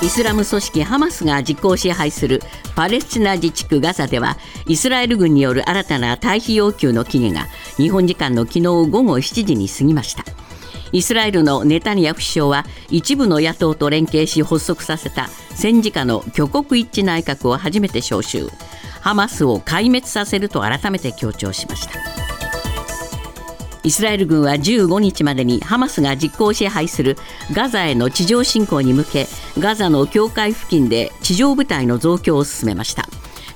イスラム組織ハマスが実効支配するパレスチナ自治区ガザではイスラエル軍による新たな退避要求の期限が日本時間の昨日午後7時に過ぎました。イスラエルのネタニヤフ首相は一部の野党と連携し発足させた戦時下の挙国一致内閣を初めて招集。ハマスを壊滅させると改めて強調しました。イスラエル軍は15日までにハマスが実効支配するガザへの地上侵攻に向けガザの境界付近で地上部隊の増強を進めました。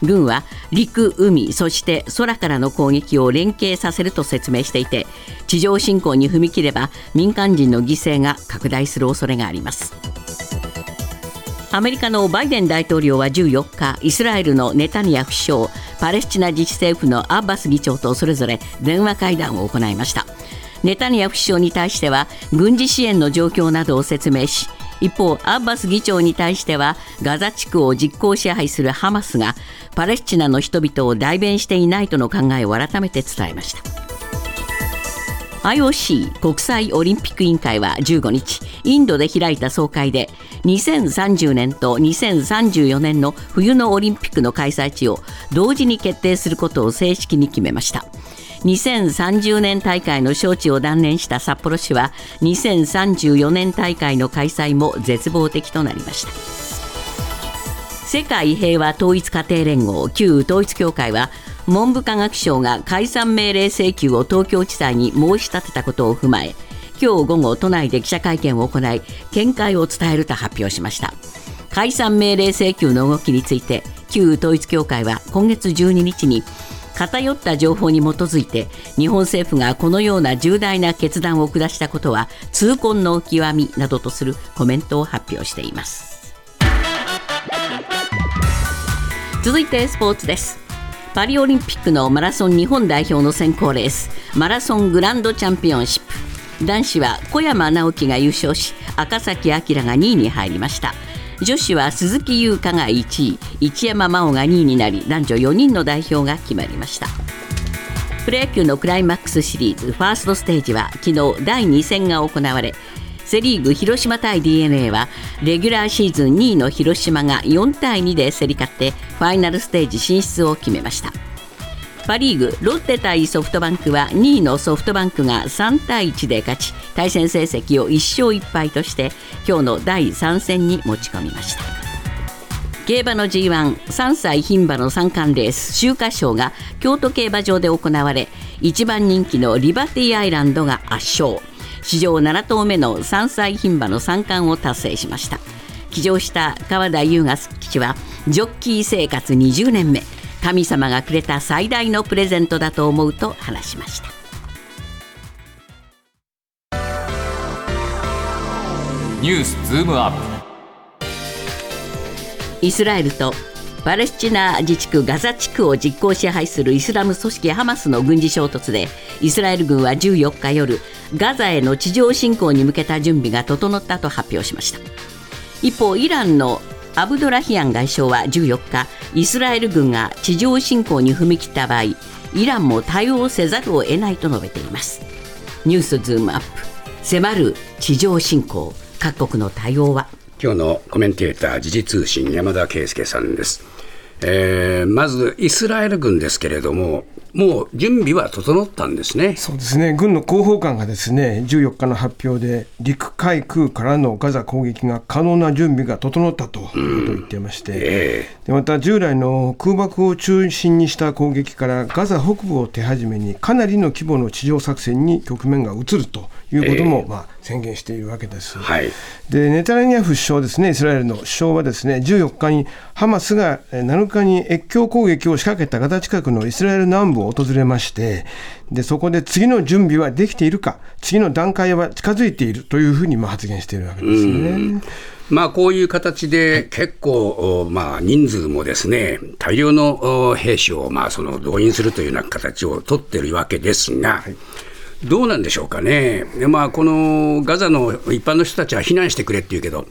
軍は陸、海、そして空からの攻撃を連携させると説明していて地上侵攻に踏み切れば民間人の犠牲が拡大する恐れがあります。アメリカのバイデン大統領は14日イスラエルのネタニヤフ首相パレスチナ自治政府のアッバス議長とそれぞれ電話会談を行いました。ネタニヤフ首相に対しては軍事支援の状況などを説明し一方アッバス議長に対してはガザ地区を実効支配するハマスがパレスチナの人々を代弁していないとの考えを改めて伝えました。IOC 国際オリンピック委員会は15日インドで開いた総会で2030年と2034年の冬のオリンピックの開催地を同時に決定することを正式に決めました。2030年大会の招致を断念した札幌市は2034年大会の開催も絶望的となりました。世界平和統一家庭連合旧統一協会は文部科学省が解散命令請求を東京地裁に申し立てたことを踏まえ今日午後都内で記者会見を行い見解を伝えると発表しました。解散命令請求の動きについて旧統一教会は今月12日に偏った情報に基づいて日本政府がこのような重大な決断を下したことは痛恨の極みなどとするコメントを発表しています。続いてスポーツです。パリオリンピックのマラソン日本代表の選考レースマラソングランドチャンピオンシップ。男子は小山直樹が優勝し赤崎暁が2位に入りました。女子は鈴木優香が1位一山真央が2位になり男女4人の代表が決まりました。プロ野球のクライマックスシリーズファーストステージは昨日第2戦が行われセ・リーグ広島対 d n a はレギュラーシーズン2位の広島が4対2で競り勝ってファイナルステージ進出を決めました。パ・リーグロッテ対ソフトバンクは2位のソフトバンクが3対1で勝ち対戦成績を1勝1敗として今日の第3戦に持ち込みました。競馬の G13 歳牝馬の三冠レース秋華賞が京都競馬場で行われ1番人気のリバティアイランドが圧勝。史上7頭目の3歳牝馬の三冠を達成しました。騎乗した川田優雅騎手はジョッキー生活20年目。神様がくれた最大のプレゼントだと思うと話しました。ニュースズームアップ。イスラエルとパレスチナ自治区ガザ地区を実効支配するイスラム組織ハマスの軍事衝突でイスラエル軍は14日夜ガザへの地上侵攻に向けた準備が整ったと発表しました。一方イランのアブドラヒアン外相は14日イスラエル軍が地上侵攻に踏み切った場合イランも対応せざるを得ないと述べています。ニュースズームアップ。迫る地上侵攻各国の対応は？今日のコメンテーター時事通信山田圭介さんです。えー、まずイスラエル軍ですけれども、もう準備は整ったんですね。そうですね、軍の広報官がですね14日の発表で、陸海空からのガザ攻撃が可能な準備が整ったということを言っていまして、えー、でまた従来の空爆を中心にした攻撃から、ガザ北部を手始めに、かなりの規模の地上作戦に局面が移るということも、えー、まあ、宣言しているわけです。はい、でネタニヤフ首相ですね、イスラエルの首相はですね14日にハマスが7日に越境攻撃を仕掛けたガザ近くのイスラエル南部を訪れまして、でそこで次の準備はできているか、次の段階は近づいているというふうにまあ発言しているわけですね。まあ、こういう形で結構、まあ、人数もですね大量の兵士をまあその動員するというような形を取っているわけですが、はいどうなんでしょうかね、まあ、このガザの一般の人たちは避難してくれって言うけど、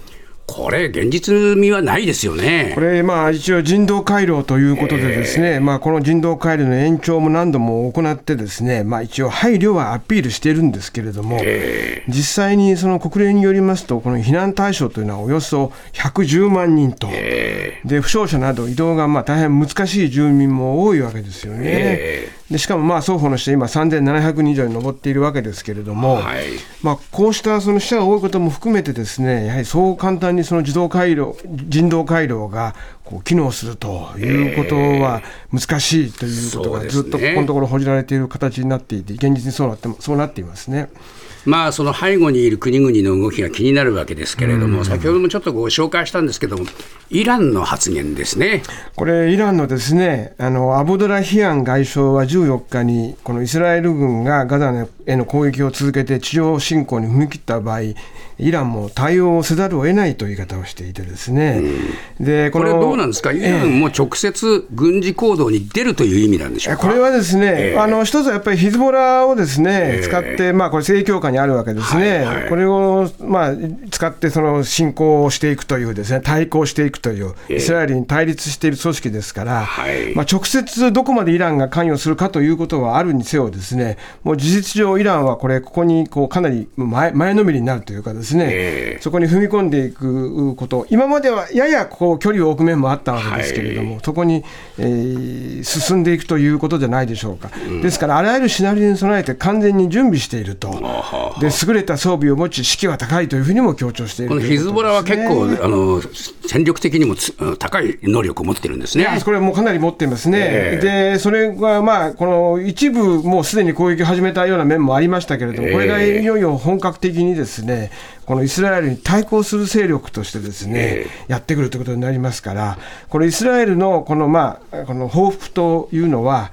これ、現実味はないですよね。これ、まあ、一応、人道回廊ということで、ですね、えー、まあ、この人道回廊の延長も何度も行って、ですね、まあ、一応、配慮はアピールしているんですけれども、えー、実際にその国連によりますと、この避難対象というのはおよそ110万人と、えー、で負傷者など、移動がまあ大変難しい住民も多いわけですよね。でしかもまあ双方の死者、今、3700人以上に上っているわけですけれども、はい、まあ、こうしたその死者が多いことも含めて、ですねやはりそう簡単にその自動回廊人道回廊がこう機能するということは難しいということがずっとここのところ報じられている形になっていて、現実にそうなってそうなっていますね。まあ、その背後にいる国々の動きが気になるわけですけれども、先ほどもちょっとご紹介したんですけども、イランの発言ですね。これ、イランのですねあのアブドラヒアン外相は14日に、このイスラエル軍がガザへの攻撃を続けて地上侵攻に踏み切った場合、イランも対応せざるを得ないという言い方をしていてですね、うん、でこれどうなんですか、イランも直接軍事行動に出るという意味なんでしょうこれはですね、えー、あの一つはやっぱりヒズボラをですね、使って、まあ、これ、正教下にあるわけですね、はいはい、これを、まあ、使ってその侵攻をしていくというですね、対抗していくという、イスラエルに対立している組織ですから、まあ、直接どこまでイランが関与するかということはあるにせよですね、もう事実上、イランはこれ、ここにこうかなり前前のめりになるというかですね、えー、そこに踏み込んでいくこと、今まではややこう距離を置く面もあったわけですけれども、はい、そこに、えー、進んでいくということじゃないでしょうか、うん、ですから、あらゆるシナリオに備えて完全に準備していると、で優れた装備を持ち、士気は高いというふうにも強調しているこのヒズボラは結構、あの戦力的にも高い能力を持ってるんですね。これもかなり持っていますね、えー、でそれはまあ、この一部、もうすでに攻撃を始めたような面もありましたけれども、これがいよいよ本格的にですね、このイスラエルに対抗する勢力としてですね、やってくるということになりますから、これ、イスラエルのこの,、まあ、この報復というのは、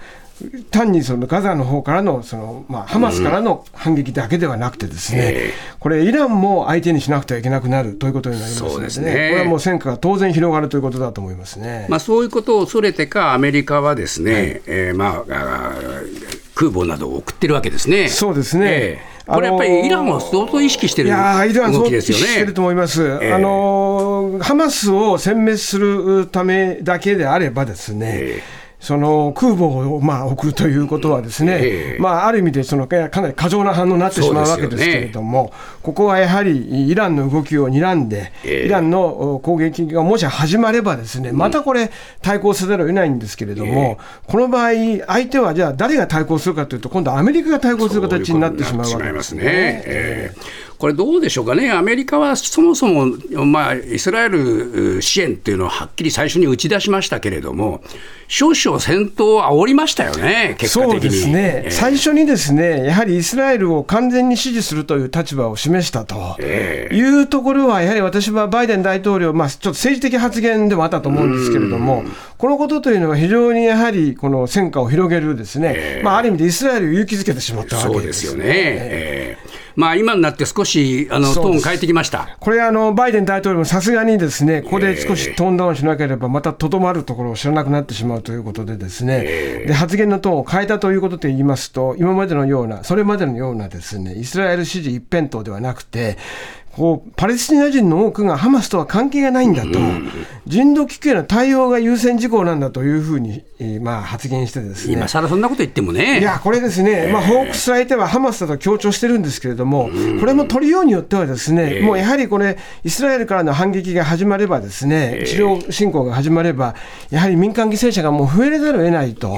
単にそのガザの方からのその、まあ、ハマスからの反撃だけではなくて、ですね、これ、イランも相手にしなくてはいけなくなるということになりますので、ね、ね。これはもう戦火が当然広がるということだと思いますね、まあ、そういうことを恐れてか、アメリカはですね、はい、えー、まあ、空母などを送ってるわけですね。そうですね、えーこれやっぱりイランは相当意識してる動きですよね。してると思います、えー、あのハマスを殲滅するためだけであればですね、えーその空母をまあ送るということは、ですね、えー、まあ、ある意味でそのかなり過剰な反応になってしまうわけですけれども、ね、ここはやはりイランの動きを睨んで、えー、イランの攻撃がもし始まれば、ですねまたこれ、対抗せざるを得ないんですけれども、えー、この場合、相手はじゃあ、誰が対抗するかというと、今度、アメリカが対抗する形になってしまうわけですね。これ、どうでしょうかね、アメリカはそもそも、まあ、イスラエル支援っていうのをはっきり最初に打ち出しましたけれども、少々戦闘を煽りましたよね、結果的に。そうですね、えー、最初にですね、やはりイスラエルを完全に支持するという立場を示したと。いうところは、やはり私はバイデン大統領、まあ、ちょっと政治的発言でもあったと思うんですけれども、このことというのは非常にやはりこの戦果を広げるですね、えー、まあ、ある意味でイスラエルを勇気づけてしまったわけですよね。そうですよね、えーまあ、今になって少しあのトーン変えてきました。これあの、バイデン大統領もさすがにですねここで少しトーンダウンしなければ、またとどまるところを知らなくなってしまうということで、ですね、で発言のトーンを変えたということで言いますと、今までのような、それまでのようなですねイスラエル支持一辺倒ではなくて、こうパレスチナ人の多くがハマスとは関係がないんだと、人道危機への対応が優先事項なんだというふうに、えー、まあ、発言してですね。今更そんなこと言ってもね。いや、これですね、まあ、報復する相手はハマスだと強調してるんですけれども、これも取りようによっては、ですね、もうやはりこれ、イスラエルからの反撃が始まれば、ですね地上侵攻が始まれば、やはり民間犠牲者がもう増えざるを得ないと。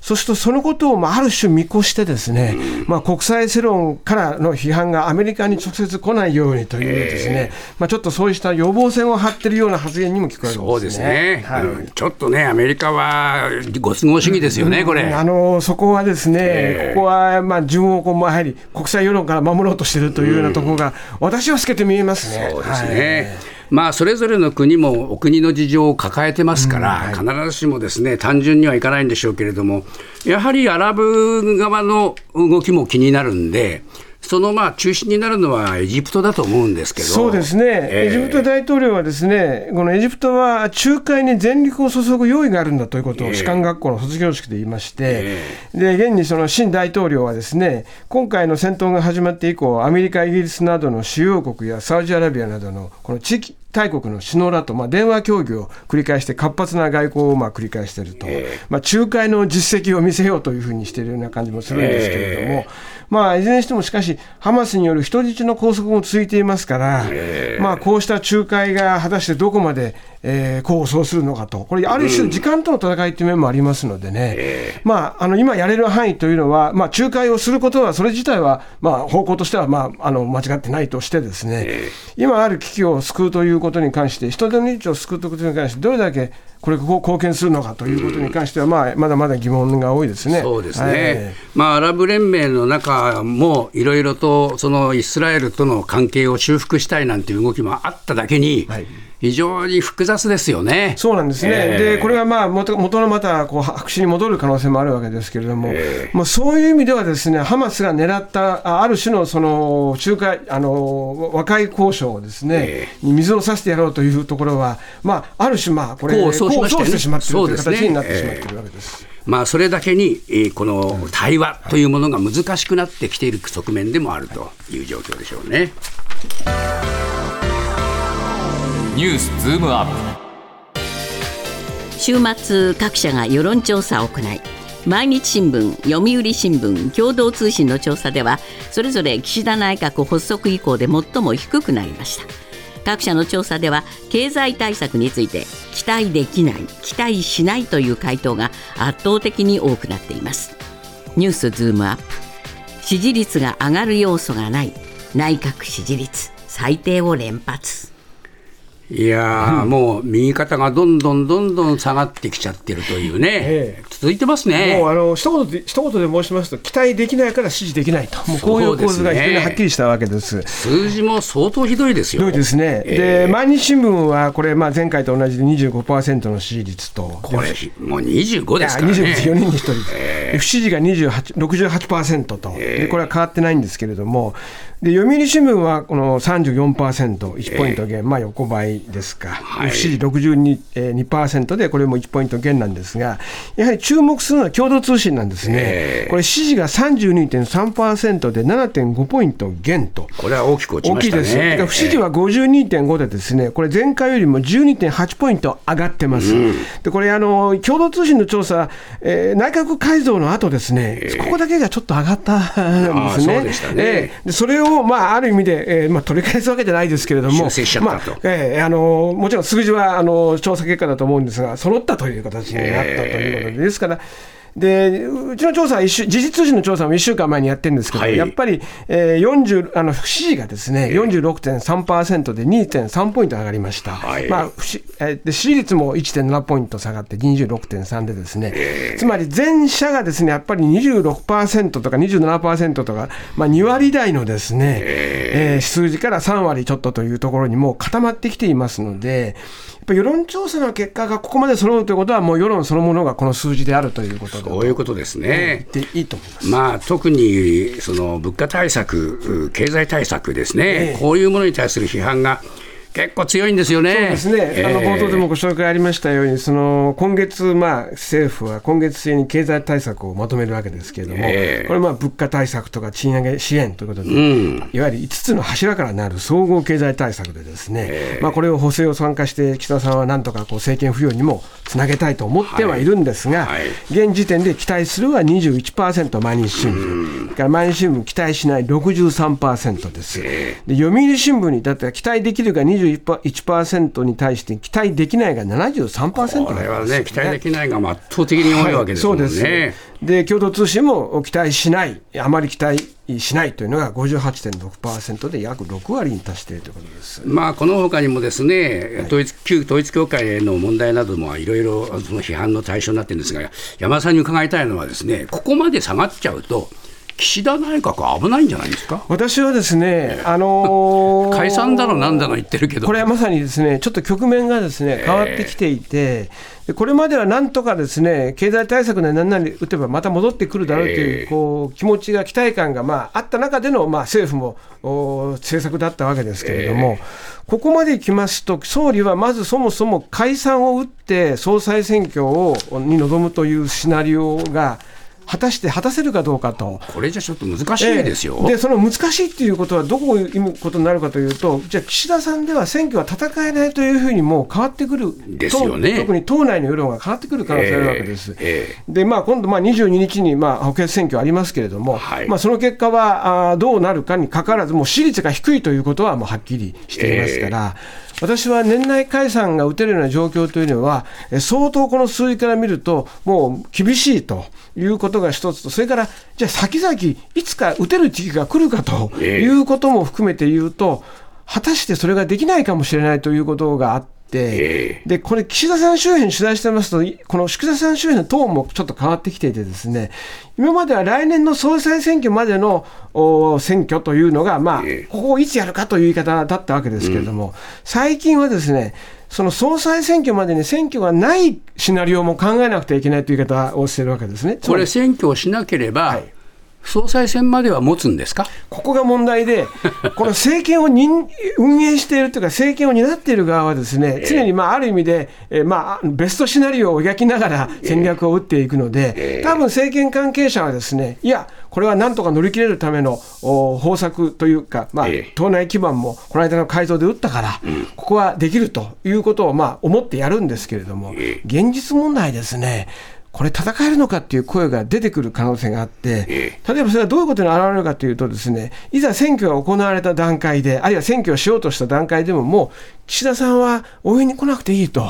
そうすると、そのことをまあある種見越してですね、まあ、国際世論からの批判がアメリカに直接来ないようにというですね、まあ、ちょっとそうした予防線を張ってるような発言にも聞こえる、ね、そうですね、はい。うん、ちょっとね、アメリカはご都合主義ですよね、これ。あのそこはですね、えー、ここはまあ順をこうやはり国際世論から守ろうとしているというようなところが、私は透けて見えますね。そうですね、はいまあ、それぞれの国もお国の事情を抱えてますから、必ずしもですね単純にはいかないんでしょうけれども、やはりアラブ側の動きも気になるんで、そのまあ中心になるのはエジプトだと思うんですけど。そうですね、えーエジプト大統領はですね、このエジプトは仲介に全力を注ぐ用意があるんだということを、士官学校の卒業式で言いまして、で現にその新大統領はですね、今回の戦闘が始まって以降、アメリカ、イギリスなどの主要国やサウジアラビアなどのこの地域大国の首脳らとまあ電話協議を繰り返して、活発な外交をまあ繰り返していると、まあ、仲介の実績を見せようというふうにしているような感じもするんですけれども、まあ、いずれにしてもしかし、ハマスによる人質の拘束も続いていますから、まあ、こうした仲介が果たしてどこまで、えー功を奏するのかと、これ、ある種、時間との戦いという面もありますのでね、まあ、あの今やれる範囲というのは、まあ、仲介をすることは、それ自体は、まあ、方向としては、まあ、あの間違ってないとしてですね、今ある危機を救うということに関して、人手の命を救うということに関して、どれだけこれ、貢献するのかということに関しては、まあ、まだまだ疑問が多いですね。そうですはい。ね、まあ、アラブ連盟の中もいろいろとそのイスラエルとの関係を修復したいなんていう動きもあっただけに、はい非常に複雑ですよね。そうなんですね、ええ。でこれがまあ元元のまたこう白紙に戻る可能性もあるわけですけれども、まあ、そういう意味では、ですねハマスが狙ったあある種のその仲介あの和解交渉をですね、に水を差してやろうというところは、まあ、ある種、まあこれ、功を奏しましね。てしまっているという形になってしまっているわけです。まあ、それだけに、えーこの対話というものが難しくなってきている側面でもあるという状況でしょうね。ニュースズームアップ。週末各社が世論調査を行い毎日新聞読売新聞共同通信の調査ではそれぞれ岸田内閣発足以降で最も低くなりました。各社の調査では経済対策について期待できない期待しないという回答が圧倒的に多くなっています。ニュースズームアップ。支持率が上がる要素がない内閣支持率最低を連発。いやー、もう右肩がどんどんどんどん下がってきちゃってるというね、え続いてますね。もうあの一言で一言で申しますと、期待できないから支持できないと、もうこういう構図が非常にはっきりしたわけです。数字も相当ひどいですよ。ひどいですね、で毎日新聞はこれ、まあ、前回と同じで25%の支持率と、これ、もう25ですからね。24人に1人、で不支持が28 68%と、で、これは変わってないんですけれども、で読売新聞はこの34%、1ポイント減、まあ横ばいですか、はい。不支持62%えー2%で、これも1ポイント減なんですが、やはり注目するのは共同通信なんですね、これ、支持が32.3%で7.5ポイント減と。これは大きく落ち大ましたね。きいです。不支持は52.5でですね、これ前回よりも12.8ポイント上がってます。で、これあの共同通信の調査、えー内閣改造の後ですね、ここだけがちょっと上がったんですね。そねえーでそれをまあある意味で、えーまあ取り返すわけじゃないですけれども、まあえーあのもちろん数字はあの調査結果だと思うんですが、揃ったという形になったということで、ですから。でうちの調査は一週、時事通信の調査も1週間前にやってるんですけど、はい。やっぱり、えー、40あの不支持がですね、46.3%で2.3ポイント上がりました、はい。まあ不支えーで支持率も1.7ポイント下がって26.3でですね、つまり全社がですねやっぱり26%とか27%とか、まあ、2割台のですね、えー数字から3割ちょっとというところにもう固まってきていますので、やっぱり世論調査の結果がここまで揃うということは、もう世論そのものがこの数字であるということそういうことですね。でいいと思います。まあ、特にその物価対策、う経済対策ですね、ええこういうものに対する批判が結構強いんですよね。そうですね、あのええ冒頭でもご紹介ありましたように、その今月、まあ、政府は今月末に経済対策をまとめるわけですけれども、ええ。これ、まあ、物価対策とか賃上げ支援ということで、うん。いわゆる5つの柱からなる総合経済対策で、ですね、まあ、これを補正を参加して、岸田さんはなんとかこう政権浮揚にもつなげたいと思ってはいるんですが、はい。はい現時点で期待するは21%、毎日新聞、それから毎日新聞、期待しない63%です。で読売新聞に至っては期待できるが21%に対して期待できないが73%これはね、期待できないが圧倒的に多いわけですもんね。はいそうですで共同通信も期待しない、あまり期待しないというのが58.6%で約6割に達しているということです。まあ、このほかにもですね、統一旧統一教会への問題などもいろいろその批判の対象になってるんですが、山田さんに伺いたいのはですね、ここまで下がっちゃうと、岸田内閣は危ないんじゃないですか？私はですね、あのー 解散だのなんだの言ってるけど。これはまさにですね、ちょっと局面がですね変わってきていて、でこれまではなんとかですね経済対策で何々打てばまた戻ってくるだろうという,、こう気持ちが、期待感が、まあ、あった中での、まあ、政府もお政策だったわけですけれども、ここまでいきますと、総理はまずそもそも解散を打って、総裁選挙をに臨むというシナリオが、果たして果たせるかどうかと。これじゃちょっと難しいですよ。ええでその難しいっていうことはどこを意味ことになるかというと、じゃあ、岸田さんでは選挙は戦えないというふうにもう変わってくる、ですよねと特に党内の世論が変わってくる可能性があるわけです。ええで、まあ、今度、まあ、22日に、まあ、補欠選挙ありますけれども、はいまあ、その結果はあーどうなるかにかかわらず、もう支持率が低いということはもうはっきりしていますから、私は年内解散が打てるような状況というのは、相当この数字から見ると、もう厳しいということが一つと、それから、じゃあ先々、いつか打てる時期が来るかということも含めて言うと、果たしてそれができないかもしれないということがあって、でこれ、岸田さん周辺取材してますと、いこの岸田さん周辺のトーンもちょっと変わってきていて、ですね今までは来年の総裁選挙までのお選挙というのが、まあええ、ここをいつやるかという言い方だったわけですけれども、最近はですね、その総裁選挙までに選挙がないシナリオも考えなくてはいけないという言い方をしているわけですね。これ、選挙をしなければ、はい総裁選までは持つんですか？ここが問題で、この政権を任運営しているというか、政権を担っている側はですね、常にまあある意味で、えーまあ、ベストシナリオを描きながら戦略を打っていくので、多分政権関係者はですね、いや、これはなんとか乗り切れるためのお方策というか、まあええ、党内基盤もこの間の改造で打ったから、ここはできるということをまあ思ってやるんですけれども、現実問題ですね、これ、戦えるのかっていう声が出てくる可能性があって、例えばそれはどういうことに現れるかというと、ですねいざ選挙が行われた段階で、あるいは選挙をしようとした段階でも、もう岸田さんは応援に来なくていいと、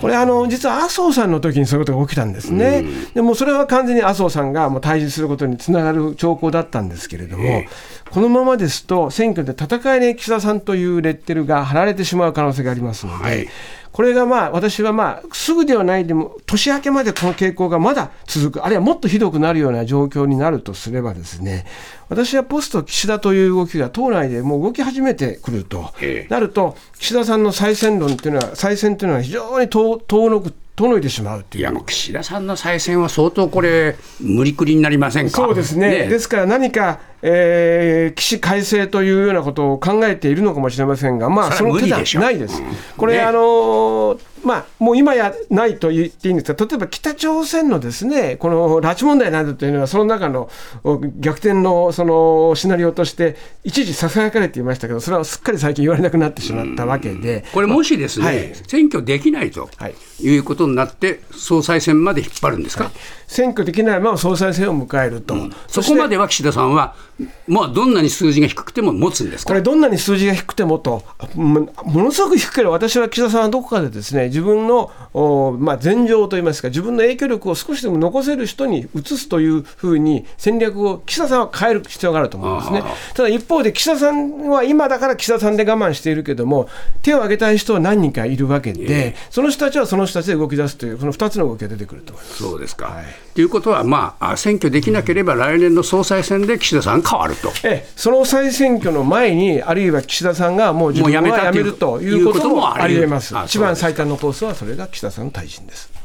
これあの、実は麻生さんの時にそういうことが起きたんですね、でもそれは完全に麻生さんがもう退陣することにつながる兆候だったんですけれども、このままですと、選挙で戦えない岸田さんというレッテルが貼られてしまう可能性がありますので。はいこれがまあ私はまあすぐではないでも年明けまでこの傾向がまだ続く。あるいはもっとひどくなるような状況になるとすればですね私はポスト岸田という動きが党内でもう動き始めてくるとええ。なると岸田さんの再選論っていうのは再選というのは非常に遠遠のく遠のいてしまうといや、もう岸田さんの再選は相当これ、無理くりになりませんか？そうですね。ですから何か、えー、起死回生というようなことを考えているのかもしれませんが、まあ、その手段ないです。これ、ね。あのーまあ、もう今やないと言っていいんですが、例えば北朝鮮のですねこの拉致問題などというのは、その中のお逆転のそのシナリオとして、一時ささやかれていましたけど、それはすっかり最近言われなくなってしまったわけで、これ、もしですね、はい。選挙できないとはい。いうことになって、総裁選まで引っ張るんですか、選挙できないまま総裁選を迎えると、そこまでは岸田さんは、まあ、どんなに数字が低くても持つんですか？これ、どんなに数字が低くてもと、もものすごく低ければ、私は岸田さんはどこかでですね自分の、おまあ、前情といいますか、自分の影響力を少しでも残せる人に移すというふうに戦略を岸田さんは変える必要があると思いますね。ただ一方で、岸田さんは今だから岸田さんで我慢しているけども、手を挙げたい人は何人かいるわけで、その人たちはその人たちで動き出すという、この2つの動きが出てくると思います。そうですか。ということは、まあ、あ選挙できなければ、来年の総裁選で岸田さん変わると。ええ、その再選挙の前に、あるいは岸田さんがもう自分は辞めるということもありえます。一番最短のコースは、それが岸田さんの退陣です。